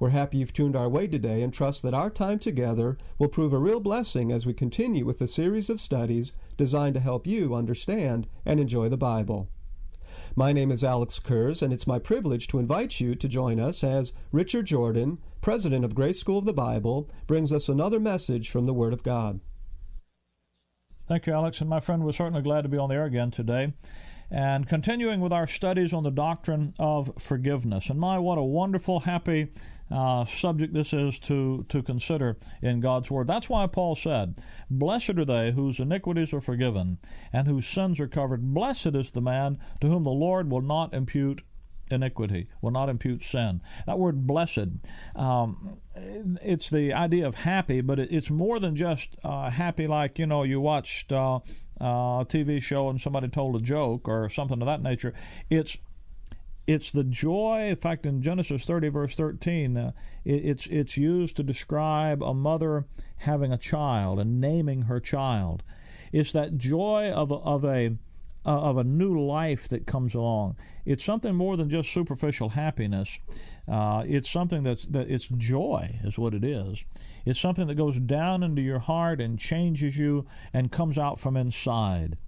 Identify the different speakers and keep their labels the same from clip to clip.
Speaker 1: We're happy you've tuned our way today and trust that our time together will prove a real blessing as we continue with a series of studies designed to help you understand and enjoy the Bible. My name is Alex Kurz, and it's my privilege to invite you to join us as Richard Jordan, president of Grace School of the Bible, brings us another message from the Word of God.
Speaker 2: Thank you, Alex. And my friend, we're certainly glad to be on the air again today. And continuing with our studies on the doctrine of forgiveness. And my, what a wonderful, happy uh, subject this is to, to consider in God's Word. That's why Paul said, Blessed are they whose iniquities are forgiven and whose sins are covered. Blessed is the man to whom the Lord will not impute iniquity, will not impute sin. That word blessed, um, it's the idea of happy, but it's more than just uh, happy like, you know, you watched uh, uh, a TV show and somebody told a joke or something of that nature. It's it's the joy. In fact, in Genesis 30, verse 13, uh, it, it's it's used to describe a mother having a child and naming her child. It's that joy of a, of a uh, of a new life that comes along. It's something more than just superficial happiness. Uh, it's something that's that it's joy is what it is. It's something that goes down into your heart and changes you and comes out from inside.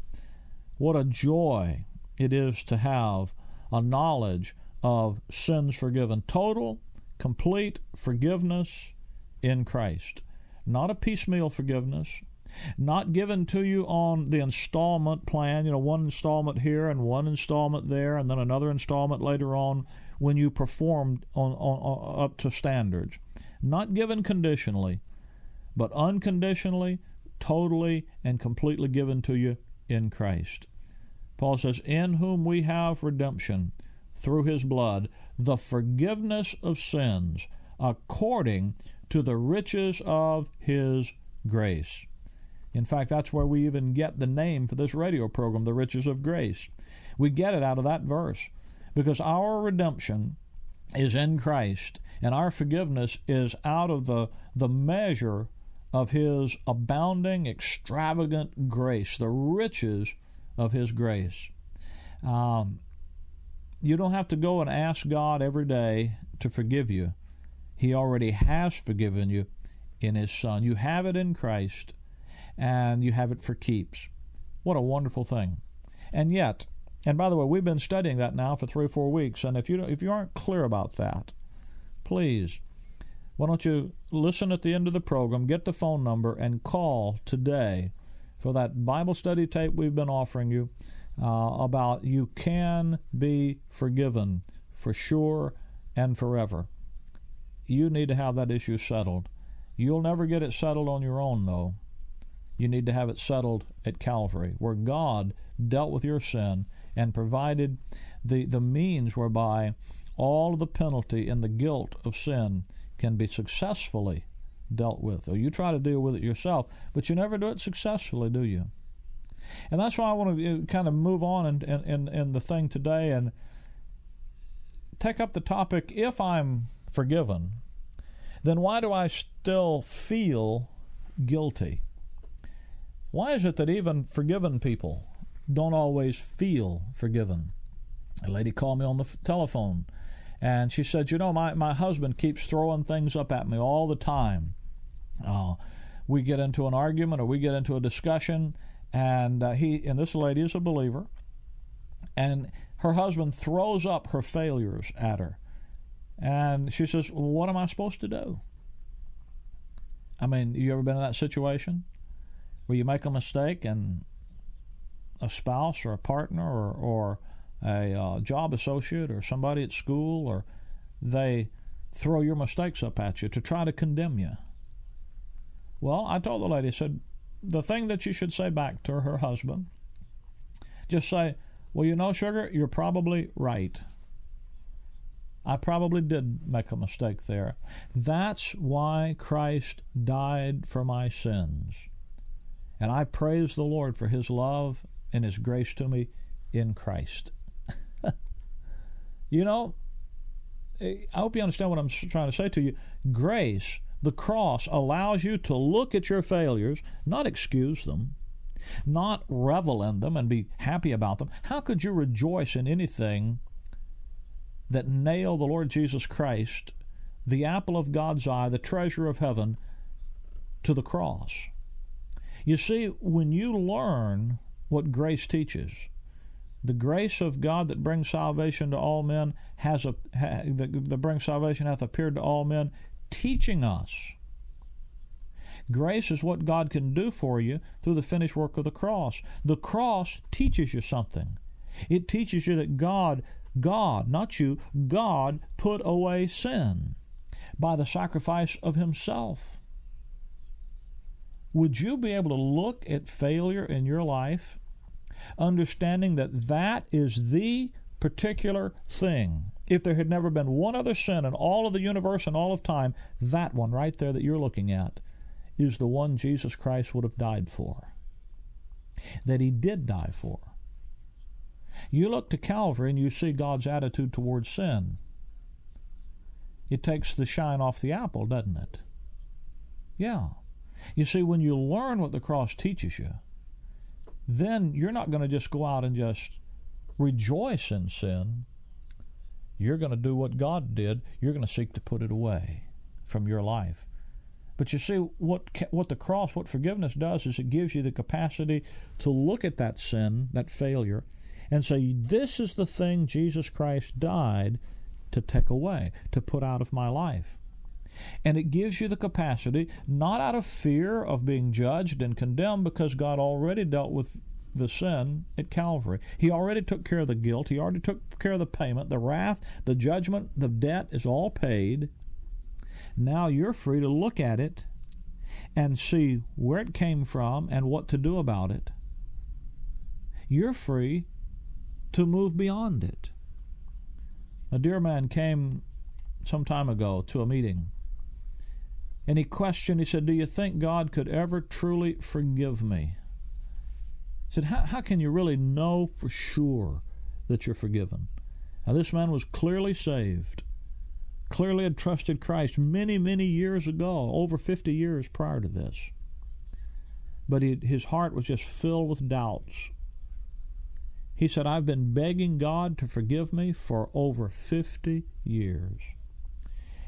Speaker 2: What a joy it is to have a knowledge of sins forgiven. Total, complete forgiveness in Christ. Not a piecemeal forgiveness, not given to you on the installment plan, you know, one installment here and one installment there, and then another installment later on when you performed on, on, on up to standards. Not given conditionally, but unconditionally, totally, and completely given to you in Christ. Paul says, In whom we have redemption through his blood, the forgiveness of sins, according to the riches of his grace. In fact, that's where we even get the name for this radio program, The Riches of Grace. We get it out of that verse because our redemption is in Christ and our forgiveness is out of the, the measure of His abounding, extravagant grace, the riches of His grace. Um, you don't have to go and ask God every day to forgive you. He already has forgiven you in His Son. You have it in Christ, and you have it for keeps. What a wonderful thing. And yet, and by the way, we've been studying that now for three or four weeks, and if you if you aren't clear about that, please, why don't you listen at the end of the program, get the phone number, and call today for that Bible study tape we've been offering you uh, about you can be forgiven for sure and forever. You need to have that issue settled. You'll never get it settled on your own, though. You need to have it settled at Calvary, where God dealt with your sin and provided the, the means whereby all of the penalty and the guilt of sin can be successfully dealt with. Or you try to deal with it yourself, but you never do it successfully, do you? And that's why I want to kind of move on in, in, in the thing today and take up the topic if I'm forgiven, then why do I still feel guilty? Why is it that even forgiven people don't always feel forgiven? A lady called me on the telephone and she said, You know, my, my husband keeps throwing things up at me all the time. Uh, we get into an argument or we get into a discussion, and uh, he and this lady is a believer, and her husband throws up her failures at her. And she says, well, What am I supposed to do? I mean, you ever been in that situation where you make a mistake and a spouse or a partner or, or a uh, job associate or somebody at school or they throw your mistakes up at you to try to condemn you? Well, I told the lady, said, the thing that you should say back to her husband, just say, well, you know, sugar, you're probably right. I probably did make a mistake there. That's why Christ died for my sins. And I praise the Lord for His love and His grace to me in Christ. you know, I hope you understand what I'm trying to say to you. Grace, the cross, allows you to look at your failures, not excuse them, not revel in them and be happy about them. How could you rejoice in anything that nail the Lord Jesus Christ, the apple of God's eye, the treasure of heaven, to the cross? You see, when you learn what grace teaches, the grace of God that brings salvation to all men has a ha, that, that brings salvation hath appeared to all men, teaching us Grace is what God can do for you through the finished work of the cross. The cross teaches you something. It teaches you that God, God, not you, God put away sin by the sacrifice of Himself. Would you be able to look at failure in your life, understanding that that is the particular thing? If there had never been one other sin in all of the universe and all of time, that one right there that you're looking at is the one Jesus Christ would have died for, that he did die for. You look to Calvary and you see God's attitude towards sin. It takes the shine off the apple, doesn't it? Yeah. You see, when you learn what the cross teaches you, then you're not going to just go out and just rejoice in sin. You're going to do what God did. You're going to seek to put it away from your life. But you see, what what the cross, what forgiveness does, is it gives you the capacity to look at that sin, that failure, and say, "This is the thing Jesus Christ died to take away, to put out of my life." And it gives you the capacity, not out of fear of being judged and condemned, because God already dealt with the sin at Calvary. He already took care of the guilt. He already took care of the payment, the wrath, the judgment, the debt is all paid. Now you're free to look at it and see where it came from and what to do about it. You're free to move beyond it. A dear man came some time ago to a meeting and he questioned, he said, Do you think God could ever truly forgive me? Said, How, how can you really know for sure that you're forgiven? Now, this man was clearly saved clearly had trusted Christ many, many years ago, over 50 years prior to this. But he, his heart was just filled with doubts. He said, I've been begging God to forgive me for over 50 years.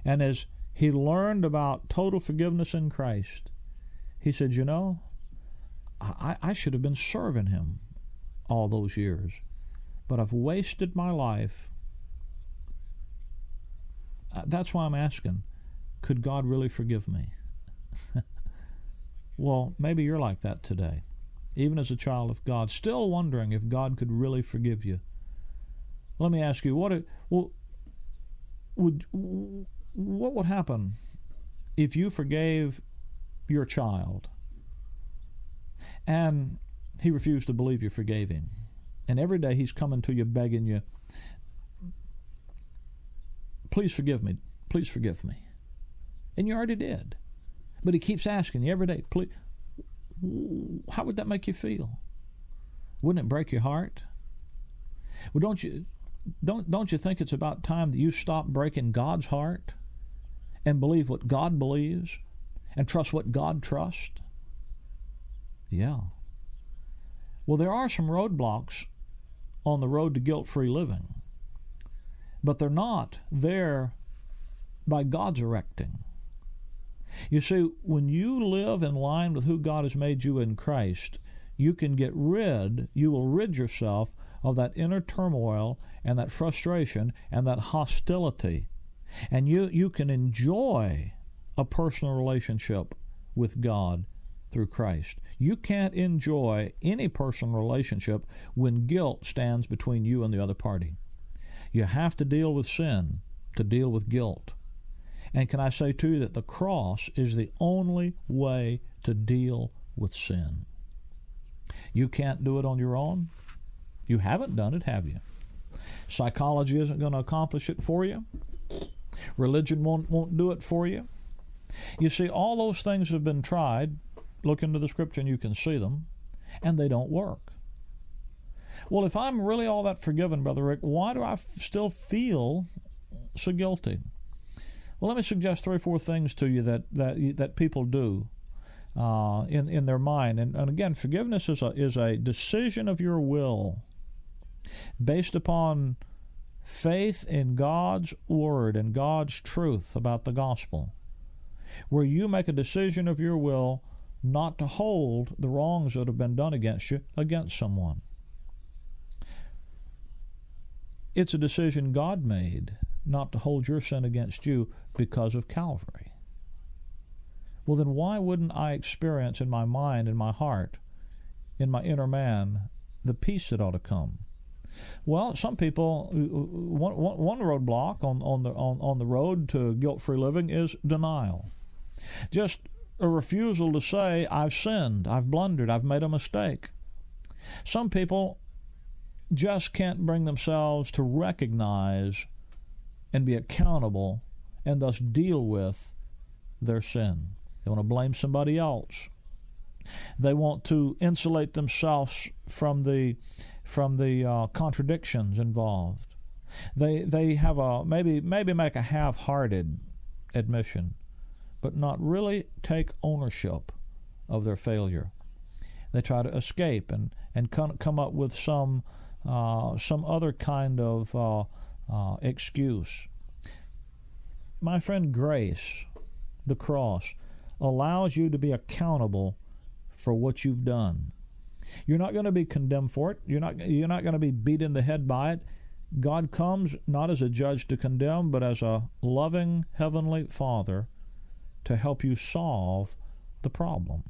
Speaker 2: And as he learned about total forgiveness in Christ, he said, You know, I, I should have been serving him all those years, but I've wasted my life uh, that's why I'm asking could God really forgive me? well, maybe you're like that today, even as a child of God, still wondering if God could really forgive you. Let me ask you, what well, would what would happen if you forgave your child and he refused to believe you forgave him, and every day he's coming to you begging you, please forgive me. Please forgive me. And you already did. But he keeps asking you every day, please. How would that make you feel? Wouldn't it break your heart? Well, don't you don't don't you think it's about time that you stop breaking God's heart and believe what God believes and trust what God trusts? Yeah. Well, there are some roadblocks on the road to guilt-free living but they're not there by God's erecting. You see, when you live in line with who God has made you in Christ, you can get rid, you will rid yourself of that inner turmoil and that frustration and that hostility. And you, you can enjoy a personal relationship with God through Christ. You can't enjoy any personal relationship when guilt stands between you and the other party. You have to deal with sin to deal with guilt. And can I say to you that the cross is the only way to deal with sin? You can't do it on your own. You haven't done it, have you? Psychology isn't going to accomplish it for you. Religion won't, won't do it for you. You see, all those things have been tried. Look into the scripture and you can see them, and they don't work. Well, if I'm really all that forgiven, Brother Rick, why do I f- still feel so guilty? Well, let me suggest three or four things to you that that that people do uh, in in their mind. And, and again, forgiveness is a is a decision of your will based upon faith in God's word and God's truth about the gospel, where you make a decision of your will not to hold the wrongs that have been done against you against someone. It's a decision God made not to hold your sin against you because of Calvary. Well, then why wouldn't I experience in my mind, in my heart, in my inner man, the peace that ought to come? Well, some people, one, one roadblock on, on, the, on, on the road to guilt free living is denial. Just a refusal to say, I've sinned, I've blundered, I've made a mistake. Some people just can't bring themselves to recognize and be accountable and thus deal with their sin. They want to blame somebody else. They want to insulate themselves from the from the uh, contradictions involved. They they have a maybe maybe make a half-hearted admission, but not really take ownership of their failure. They try to escape and and come up with some uh, some other kind of uh, uh, excuse. My friend, grace, the cross, allows you to be accountable for what you've done. You're not going to be condemned for it. You're not you're not going to be beat in the head by it. God comes not as a judge to condemn, but as a loving heavenly Father to help you solve the problem.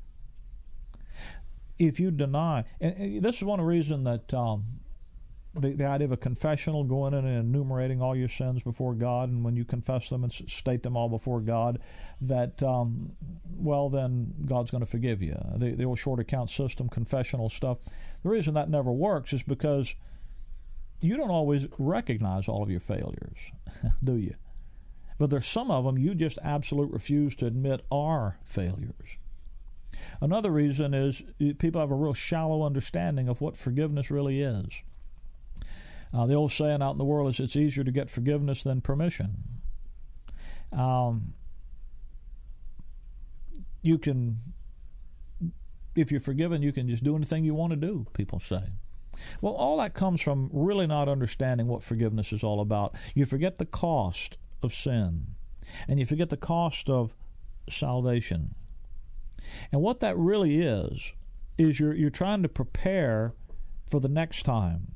Speaker 2: If you deny, and this is one reason that um, the, the idea of a confessional, going in and enumerating all your sins before God, and when you confess them and state them all before God, that, um, well, then God's going to forgive you. The, the old short account system, confessional stuff. The reason that never works is because you don't always recognize all of your failures, do you? But there's some of them you just absolutely refuse to admit are failures. Another reason is people have a real shallow understanding of what forgiveness really is. Uh, the old saying out in the world is it's easier to get forgiveness than permission. Um, you can, if you're forgiven, you can just do anything you want to do, people say. Well, all that comes from really not understanding what forgiveness is all about. You forget the cost of sin, and you forget the cost of salvation. And what that really is, is you're, you're trying to prepare for the next time.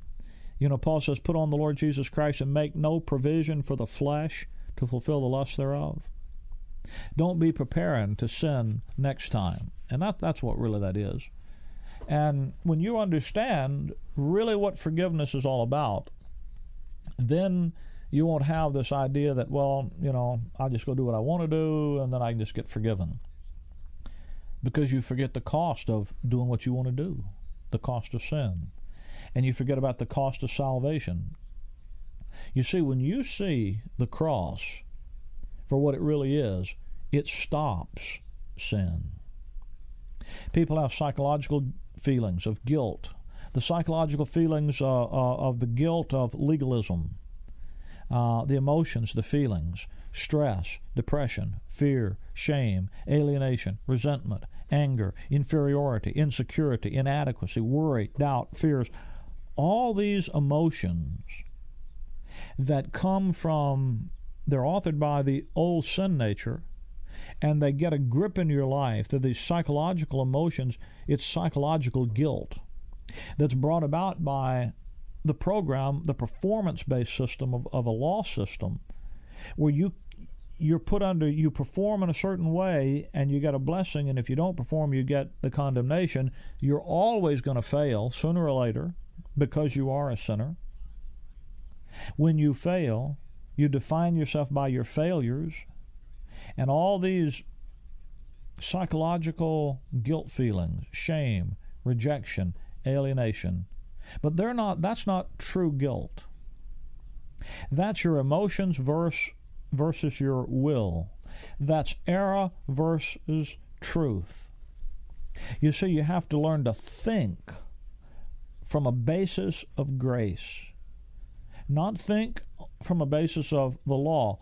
Speaker 2: You know, Paul says, Put on the Lord Jesus Christ and make no provision for the flesh to fulfill the lust thereof. Don't be preparing to sin next time. And that, that's what really that is. And when you understand really what forgiveness is all about, then you won't have this idea that, well, you know, I'll just go do what I want to do and then I can just get forgiven. Because you forget the cost of doing what you want to do, the cost of sin and you forget about the cost of salvation. You see, when you see the cross for what it really is, it stops sin. People have psychological feelings of guilt, the psychological feelings uh, uh, of the guilt of legalism, uh, the emotions, the feelings, stress, depression, fear, shame, alienation, resentment, anger, inferiority, insecurity, inadequacy, worry, doubt, fears all these emotions that come from, they're authored by the old sin nature, and they get a grip in your life. They're these psychological emotions, it's psychological guilt that's brought about by the program, the performance based system of, of a law system, where you you're put under you perform in a certain way and you get a blessing and if you don't perform you get the condemnation. You're always going to fail sooner or later because you are a sinner. When you fail you define yourself by your failures and all these psychological guilt feelings shame rejection alienation but they're not that's not true guilt that's your emotions versus versus your will. That's error versus truth. You see, you have to learn to think from a basis of grace, not think from a basis of the law.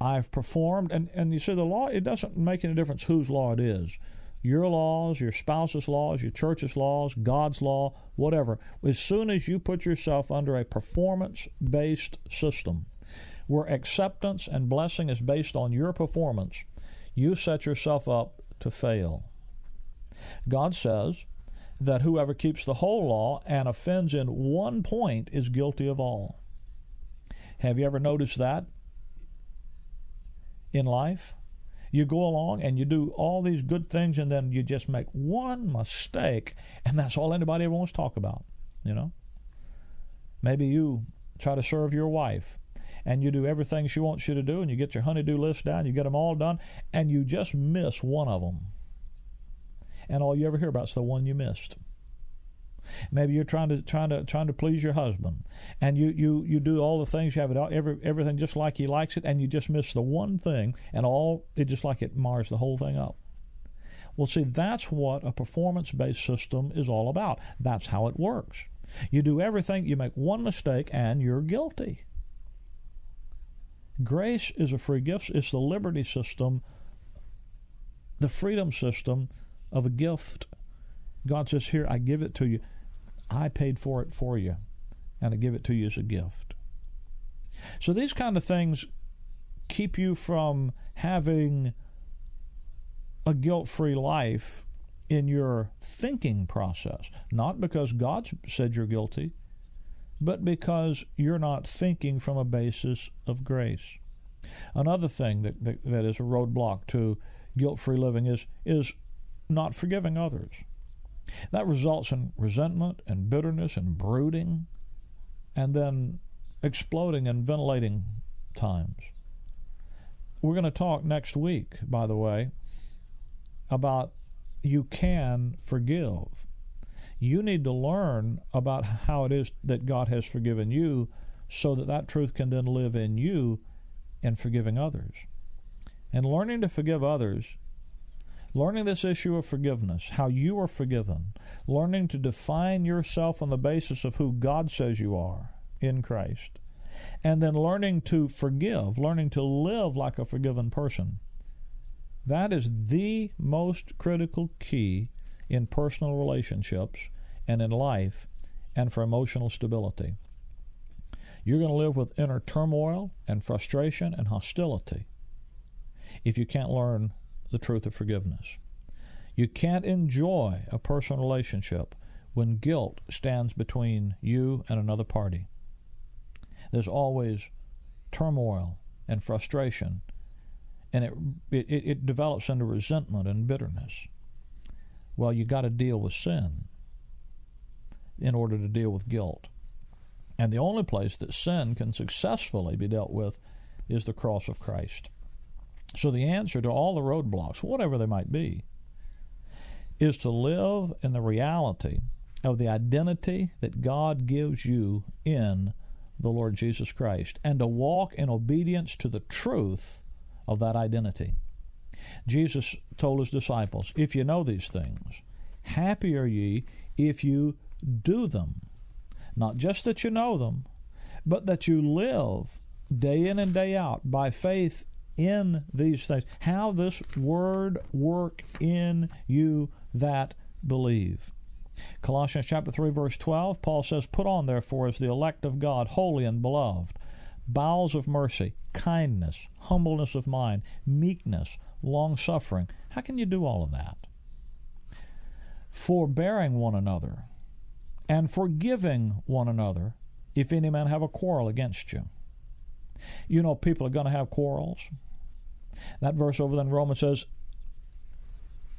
Speaker 2: I've performed, and, and you see, the law, it doesn't make any difference whose law it is your laws, your spouse's laws, your church's laws, God's law, whatever. As soon as you put yourself under a performance based system, where acceptance and blessing is based on your performance, you set yourself up to fail. God says that whoever keeps the whole law and offends in one point is guilty of all. Have you ever noticed that in life? You go along and you do all these good things, and then you just make one mistake, and that's all anybody ever wants to talk about. You know? Maybe you try to serve your wife and you do everything she wants you to do, and you get your honeydew list down, you get them all done, and you just miss one of them. And all you ever hear about is the one you missed. Maybe you're trying to trying to trying to please your husband, and you you you do all the things you have it all, every everything just like he likes it, and you just miss the one thing, and all it just like it mars the whole thing up. Well, see, that's what a performance based system is all about. That's how it works. You do everything, you make one mistake, and you're guilty. Grace is a free gift. It's the liberty system, the freedom system of a gift. God says, Here, I give it to you. I paid for it for you, and I give it to you as a gift. So these kind of things keep you from having a guilt free life in your thinking process. Not because God said you're guilty, but because you're not thinking from a basis of grace. Another thing that, that, that is a roadblock to guilt free living is, is not forgiving others. That results in resentment and bitterness and brooding, and then exploding and ventilating times. We're going to talk next week, by the way, about you can forgive you need to learn about how it is that God has forgiven you so that that truth can then live in you in forgiving others. And learning to forgive others, learning this issue of forgiveness, how you are forgiven, learning to define yourself on the basis of who God says you are in Christ, and then learning to forgive, learning to live like a forgiven person. That is the most critical key in personal relationships and in life and for emotional stability. You're going to live with inner turmoil and frustration and hostility if you can't learn the truth of forgiveness. You can't enjoy a personal relationship when guilt stands between you and another party. There's always turmoil and frustration, and it, it, it develops into resentment and bitterness. Well, you got to deal with sin in order to deal with guilt. And the only place that sin can successfully be dealt with is the cross of Christ. So the answer to all the roadblocks, whatever they might be, is to live in the reality of the identity that God gives you in the Lord Jesus Christ and to walk in obedience to the truth of that identity. Jesus told his disciples, If you know these things, happy are ye if you do them. Not just that you know them, but that you live day in and day out by faith in these things. How this word work in you that believe. Colossians chapter 3 verse 12 Paul says put on therefore as the elect of God holy and beloved bowels of mercy kindness humbleness of mind meekness long suffering. How can you do all of that? Forbearing one another and forgiving one another if any man have a quarrel against you. You know, people are going to have quarrels. That verse over there in Romans says,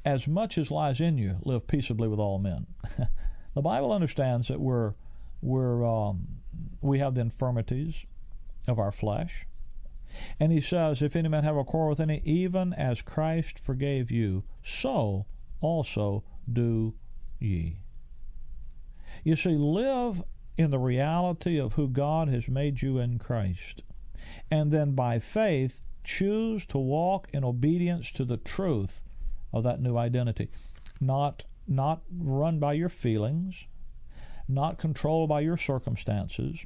Speaker 2: As much as lies in you, live peaceably with all men. the Bible understands that we're, we're, um, we have the infirmities of our flesh. And he says, If any man have a quarrel with any, even as Christ forgave you, so also do ye. You see, live in the reality of who God has made you in Christ. And then by faith, choose to walk in obedience to the truth of that new identity. Not, not run by your feelings, not controlled by your circumstances,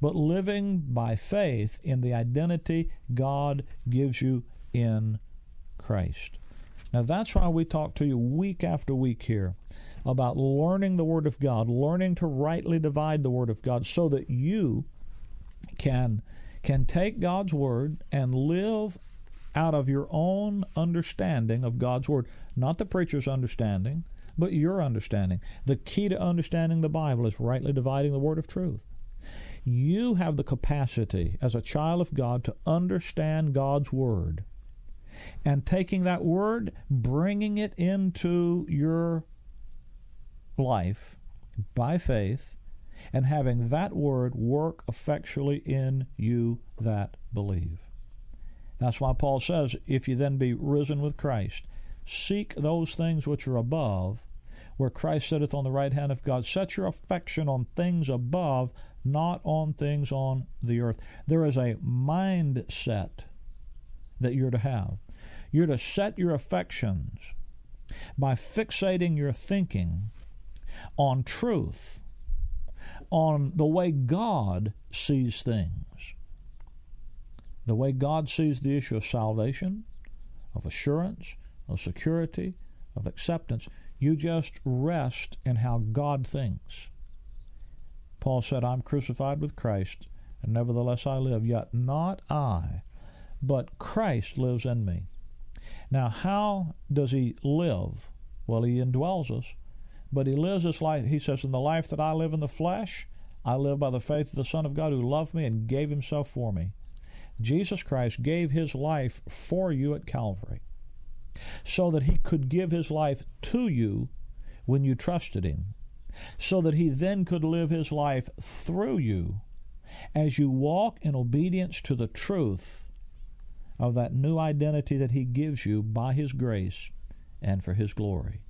Speaker 2: but living by faith in the identity God gives you in Christ. Now, that's why we talk to you week after week here about learning the Word of God, learning to rightly divide the Word of God so that you can, can take God's Word and live out of your own understanding of God's Word, not the preacher's understanding, but your understanding. The key to understanding the Bible is rightly dividing the Word of truth. You have the capacity as a child of God to understand God's Word and taking that Word, bringing it into your life by faith, and having that Word work effectually in you that believe. That's why Paul says, if you then be risen with Christ, seek those things which are above, where Christ sitteth on the right hand of God. Set your affection on things above, not on things on the earth. There is a mindset that you're to have. You're to set your affections by fixating your thinking on truth, on the way God sees things, the way God sees the issue of salvation, of assurance, of security, of acceptance. You just rest in how God thinks. Paul said, I'm crucified with Christ, and nevertheless I live, yet not I, but Christ lives in me. Now, how does he live? Well, he indwells us, but he lives his life. He says, In the life that I live in the flesh, I live by the faith of the Son of God who loved me and gave himself for me. Jesus Christ gave his life for you at Calvary so that he could give his life to you when you trusted him so that he then could live his life through you as you walk in obedience to the truth of that new identity that he gives you by his grace and for his glory.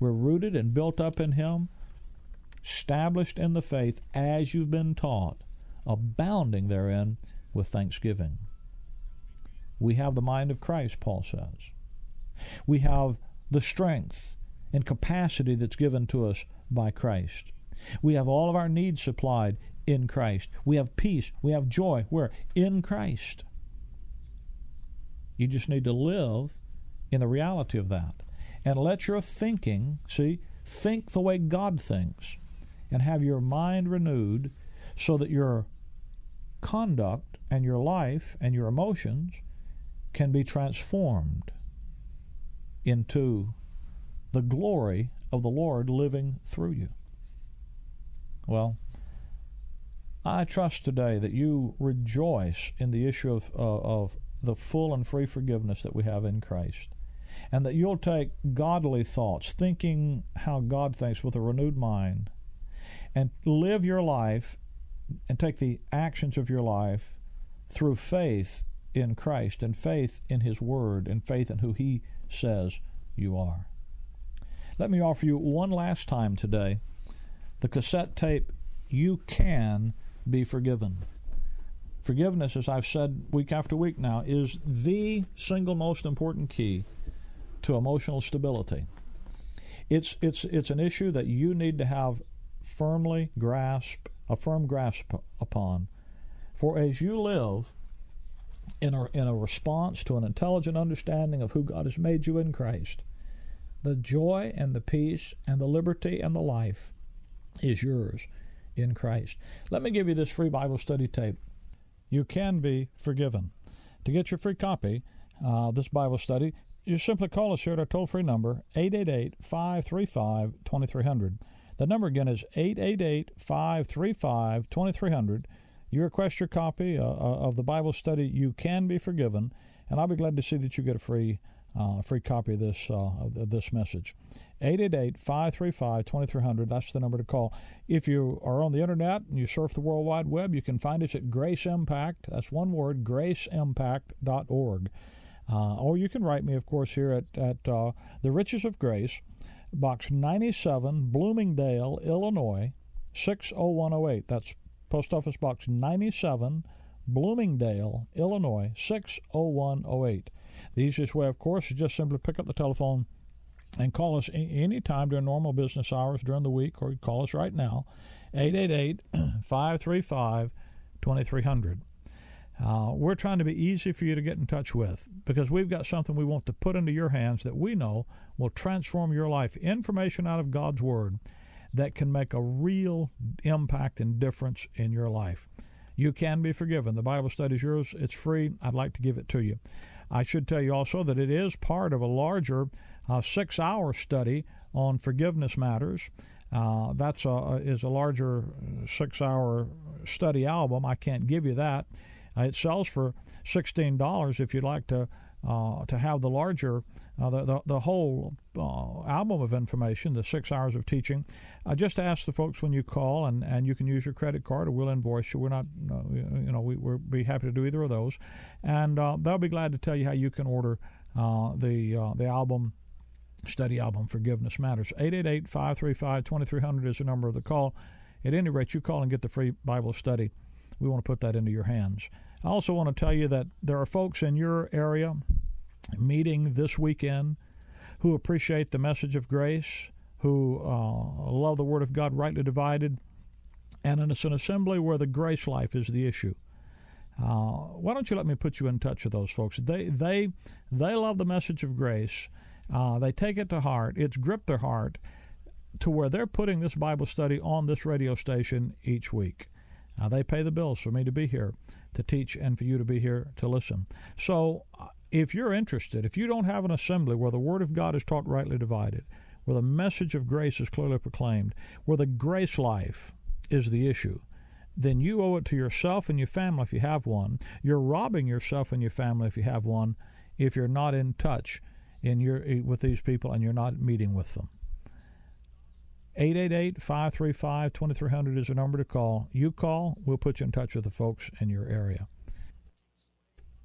Speaker 2: We're rooted and built up in him, established in the faith as you've been taught, abounding therein with thanksgiving. We have the mind of Christ, Paul says. We have the strength and capacity that's given to us by Christ. We have all of our needs supplied in Christ. We have peace. We have joy. We're In Christ. You just need to live in the reality of that. And let your thinking, see, think the way God thinks. And have your mind renewed so that your conduct and your life and your emotions can be transformed into the glory of the Lord living through you. Well, I trust today that you rejoice in the issue of, uh, of the full and free forgiveness that we have in Christ. And that you'll take godly thoughts, thinking how God thinks with a renewed mind, and live your life and take the actions of your life through faith in Christ and faith in His Word and faith in who He says you are. Let me offer you one last time today the cassette tape, You Can Be Forgiven. Forgiveness, as I've said week after week now, is the single most important key to emotional stability. It's, it's, it's an issue that you need to have firmly grasp, a firm grasp upon. For as you live in a, in a response to an intelligent understanding of who God has made you in Christ, the joy and the peace and the liberty and the life is yours in Christ. Let me give you this free Bible study tape. You can be forgiven. To get your free copy uh, this Bible study, you simply call us here at our toll free number, 888 535 2300. The number again is 888 535 2300. You request your copy uh, uh, of the Bible study, You Can Be Forgiven, and I'll be glad to see that you get a free uh, free copy of this uh, of this message. 888-535-2300. That's the number to call. If you are on the internet and you surf the World Wide Web, you can find us at Grace Impact. That's one word, graceimpact.org. Uh, or you can write me, of course, here at, at uh, The Riches of Grace, Box 97, Bloomingdale, Illinois, 60108. That's Post Office Box 97, Bloomingdale, Illinois, 60108. The easiest way, of course, is just simply pick up the telephone and call us any time during normal business hours during the week, or call us right now, 888 535 2300. Uh, we're trying to be easy for you to get in touch with because we've got something we want to put into your hands that we know will transform your life. Information out of God's Word that can make a real impact and difference in your life. You can be forgiven. The Bible study is yours. It's free. I'd like to give it to you. I should tell you also that it is part of a larger uh, six hour study on forgiveness matters. Uh, that's a, is a larger six hour study album. I can't give you that. Uh, it sells for $16 if you'd like to uh, to have the larger, uh, the, the, the whole uh, album of information, the six hours of teaching. I just ask the folks when you call, and, and you can use your credit card or we'll invoice you. We're not, you know, we, we'll be happy to do either of those. And uh, they'll be glad to tell you how you can order uh, the, uh, the album study album Forgiveness Matters. 888 535 2300 is the number of the call. At any rate, you call and get the free Bible study. We want to put that into your hands. I also want to tell you that there are folks in your area meeting this weekend who appreciate the message of grace, who uh, love the Word of God rightly divided, and it's an assembly where the grace life is the issue. Uh, why don't you let me put you in touch with those folks? They they they love the message of grace. Uh, they take it to heart. It's gripped their heart to where they're putting this Bible study on this radio station each week. Uh, they pay the bills for me to be here to teach and for you to be here to listen. So, uh, if you're interested, if you don't have an assembly where the Word of God is taught rightly divided, where the message of grace is clearly proclaimed, where the grace life is the issue, then you owe it to yourself and your family if you have one. You're robbing yourself and your family if you have one, if you're not in touch in your with these people and you're not meeting with them. 888 535 2300 is the number to call. You call, we'll put you in touch with the folks in your area.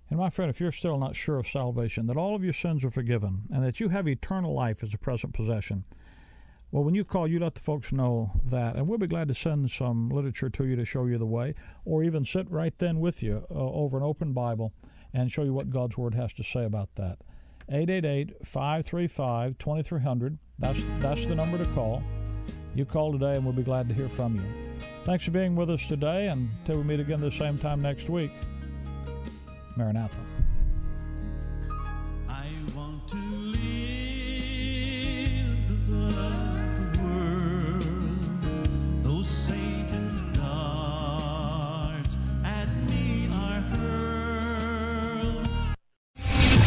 Speaker 2: And my friend, if you're still not sure of salvation, that all of your sins are forgiven, and that you have eternal life as a present possession, well, when you call, you let the folks know that, and we'll be glad to send some literature to you to show you the way, or even sit right then with you uh, over an open Bible and show you what God's Word has to say about that. 888 535 2300. That's, that's the number to call. You call today, and we'll be glad to hear from you. Thanks for being with us today, and until we meet again the same time next week, Maranatha.